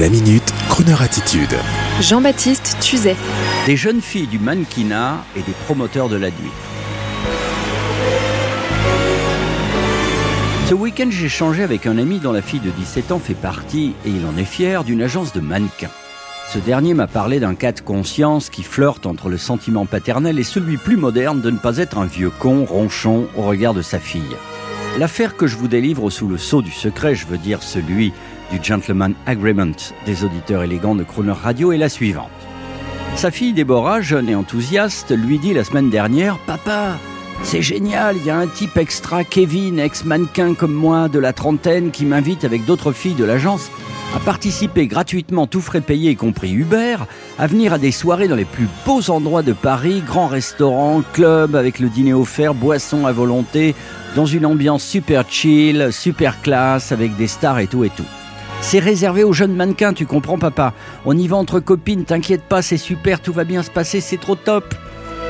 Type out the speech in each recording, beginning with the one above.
La minute, Kroneur attitude. Jean-Baptiste Tuzet. Des jeunes filles du mannequinat et des promoteurs de la nuit. Ce week-end, j'ai changé avec un ami dont la fille de 17 ans fait partie, et il en est fier, d'une agence de mannequins. Ce dernier m'a parlé d'un cas de conscience qui flirte entre le sentiment paternel et celui plus moderne de ne pas être un vieux con ronchon au regard de sa fille. L'affaire que je vous délivre sous le sceau du secret, je veux dire celui du Gentleman Agreement des auditeurs élégants de Croner Radio est la suivante. Sa fille Déborah, jeune et enthousiaste, lui dit la semaine dernière Papa, c'est génial, il y a un type extra, Kevin, ex-mannequin comme moi, de la trentaine, qui m'invite avec d'autres filles de l'agence à participer gratuitement, tout frais payé, y compris Uber, à venir à des soirées dans les plus beaux endroits de Paris, grands restaurants, clubs avec le dîner offert, boissons à volonté, dans une ambiance super chill, super classe, avec des stars et tout et tout. C'est réservé aux jeunes mannequins, tu comprends papa. On y va entre copines, t'inquiète pas, c'est super, tout va bien se passer, c'est trop top.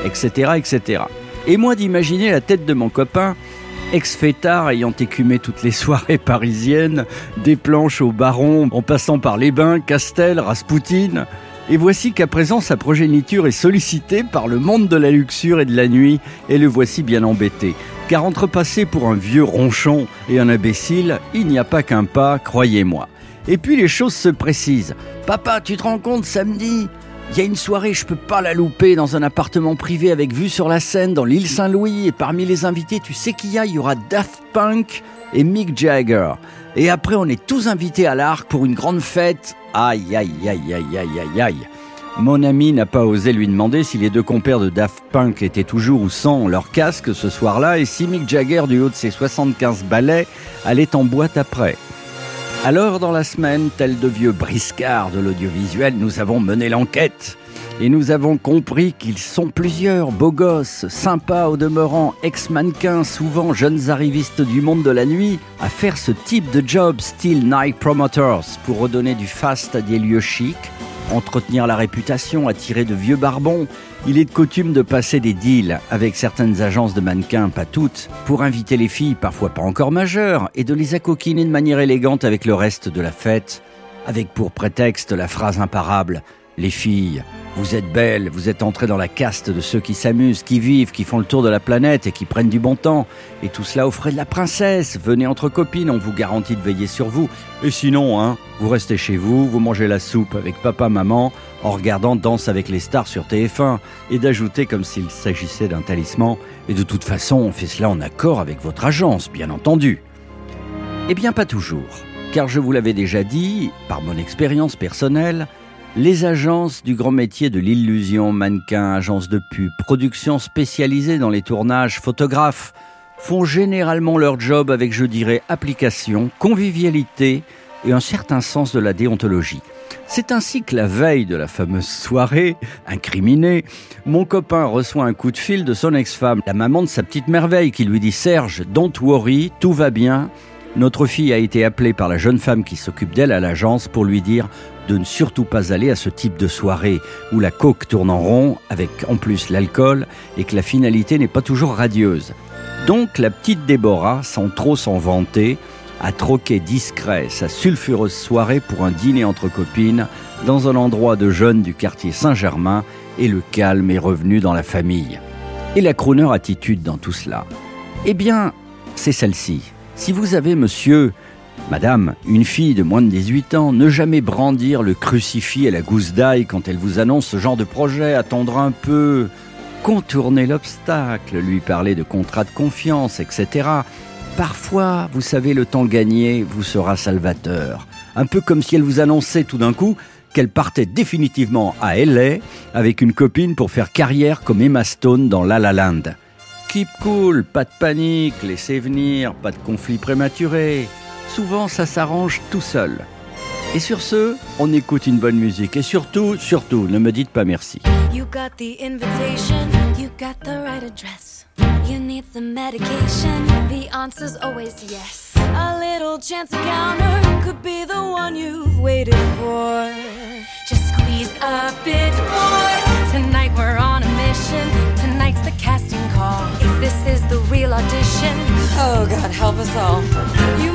Etc. etc. Et moi d'imaginer la tête de mon copain, ex-fêtard ayant écumé toutes les soirées parisiennes, des planches au baron, en passant par les bains, Castel, Raspoutine. Et voici qu'à présent sa progéniture est sollicitée par le monde de la luxure et de la nuit, et le voici bien embêté. Car entre passer pour un vieux ronchon et un imbécile, il n'y a pas qu'un pas, croyez-moi. Et puis les choses se précisent. Papa, tu te rends compte, samedi il y a une soirée, je peux pas la louper, dans un appartement privé avec vue sur la Seine, dans l'île Saint-Louis. Et parmi les invités, tu sais qui y a? Il y aura Daft Punk et Mick Jagger. Et après, on est tous invités à l'arc pour une grande fête. Aïe, aïe, aïe, aïe, aïe, aïe, aïe. Mon ami n'a pas osé lui demander si les deux compères de Daft Punk étaient toujours ou sans leur casque ce soir-là et si Mick Jagger, du haut de ses 75 balais, allait en boîte après. Alors, dans la semaine, tel de vieux briscards de l'audiovisuel, nous avons mené l'enquête. Et nous avons compris qu'ils sont plusieurs, beaux gosses, sympas au demeurant, ex-mannequins, souvent jeunes arrivistes du monde de la nuit, à faire ce type de job style night promoters pour redonner du fast à des lieux chics, entretenir la réputation, attirer de vieux barbons. Il est de coutume de passer des deals avec certaines agences de mannequins, pas toutes, pour inviter les filles, parfois pas encore majeures, et de les accoquiner de manière élégante avec le reste de la fête, avec pour prétexte la phrase imparable les filles, vous êtes belles, vous êtes entrées dans la caste de ceux qui s'amusent, qui vivent, qui font le tour de la planète et qui prennent du bon temps. Et tout cela au frais de la princesse. Venez entre copines, on vous garantit de veiller sur vous. Et sinon, hein, vous restez chez vous, vous mangez la soupe avec papa, maman, en regardant Danse avec les stars sur TF1. Et d'ajouter comme s'il s'agissait d'un talisman. Et de toute façon, on fait cela en accord avec votre agence, bien entendu. Eh bien, pas toujours. Car je vous l'avais déjà dit, par mon expérience personnelle, les agences du grand métier de l'illusion, mannequins, agences de pub, productions spécialisées dans les tournages, photographes, font généralement leur job avec, je dirais, application, convivialité et un certain sens de la déontologie. C'est ainsi que la veille de la fameuse soirée, incriminée, mon copain reçoit un coup de fil de son ex-femme, la maman de sa petite merveille, qui lui dit Serge, don't worry, tout va bien. Notre fille a été appelée par la jeune femme qui s'occupe d'elle à l'agence pour lui dire de ne surtout pas aller à ce type de soirée où la coque tourne en rond avec en plus l'alcool et que la finalité n'est pas toujours radieuse. Donc la petite Déborah, sans trop s'en vanter, a troqué discret sa sulfureuse soirée pour un dîner entre copines dans un endroit de jeunes du quartier Saint-Germain et le calme est revenu dans la famille. Et la crooner attitude dans tout cela? Eh bien, c'est celle-ci. Si vous avez, monsieur, Madame, une fille de moins de 18 ans, ne jamais brandir le crucifix et la gousse d'ail quand elle vous annonce ce genre de projet, attendre un peu, contourner l'obstacle, lui parler de contrat de confiance, etc. Parfois, vous savez, le temps gagné vous sera salvateur. Un peu comme si elle vous annonçait tout d'un coup qu'elle partait définitivement à LA avec une copine pour faire carrière comme Emma Stone dans La La Land. Keep cool, pas de panique, laissez venir, pas de conflit prématuré souvent ça s'arrange tout seul. Et sur ce, on écoute une bonne musique. Et surtout, surtout, ne me dites pas merci. You got the invitation, you got the right address. You need some medication, the answer's always yes. A little chance encounter could be the one you've waited for. Just squeeze a bit more. Tonight we're on a mission. Tonight's the casting call. If this is the real audition, oh God, help us all. You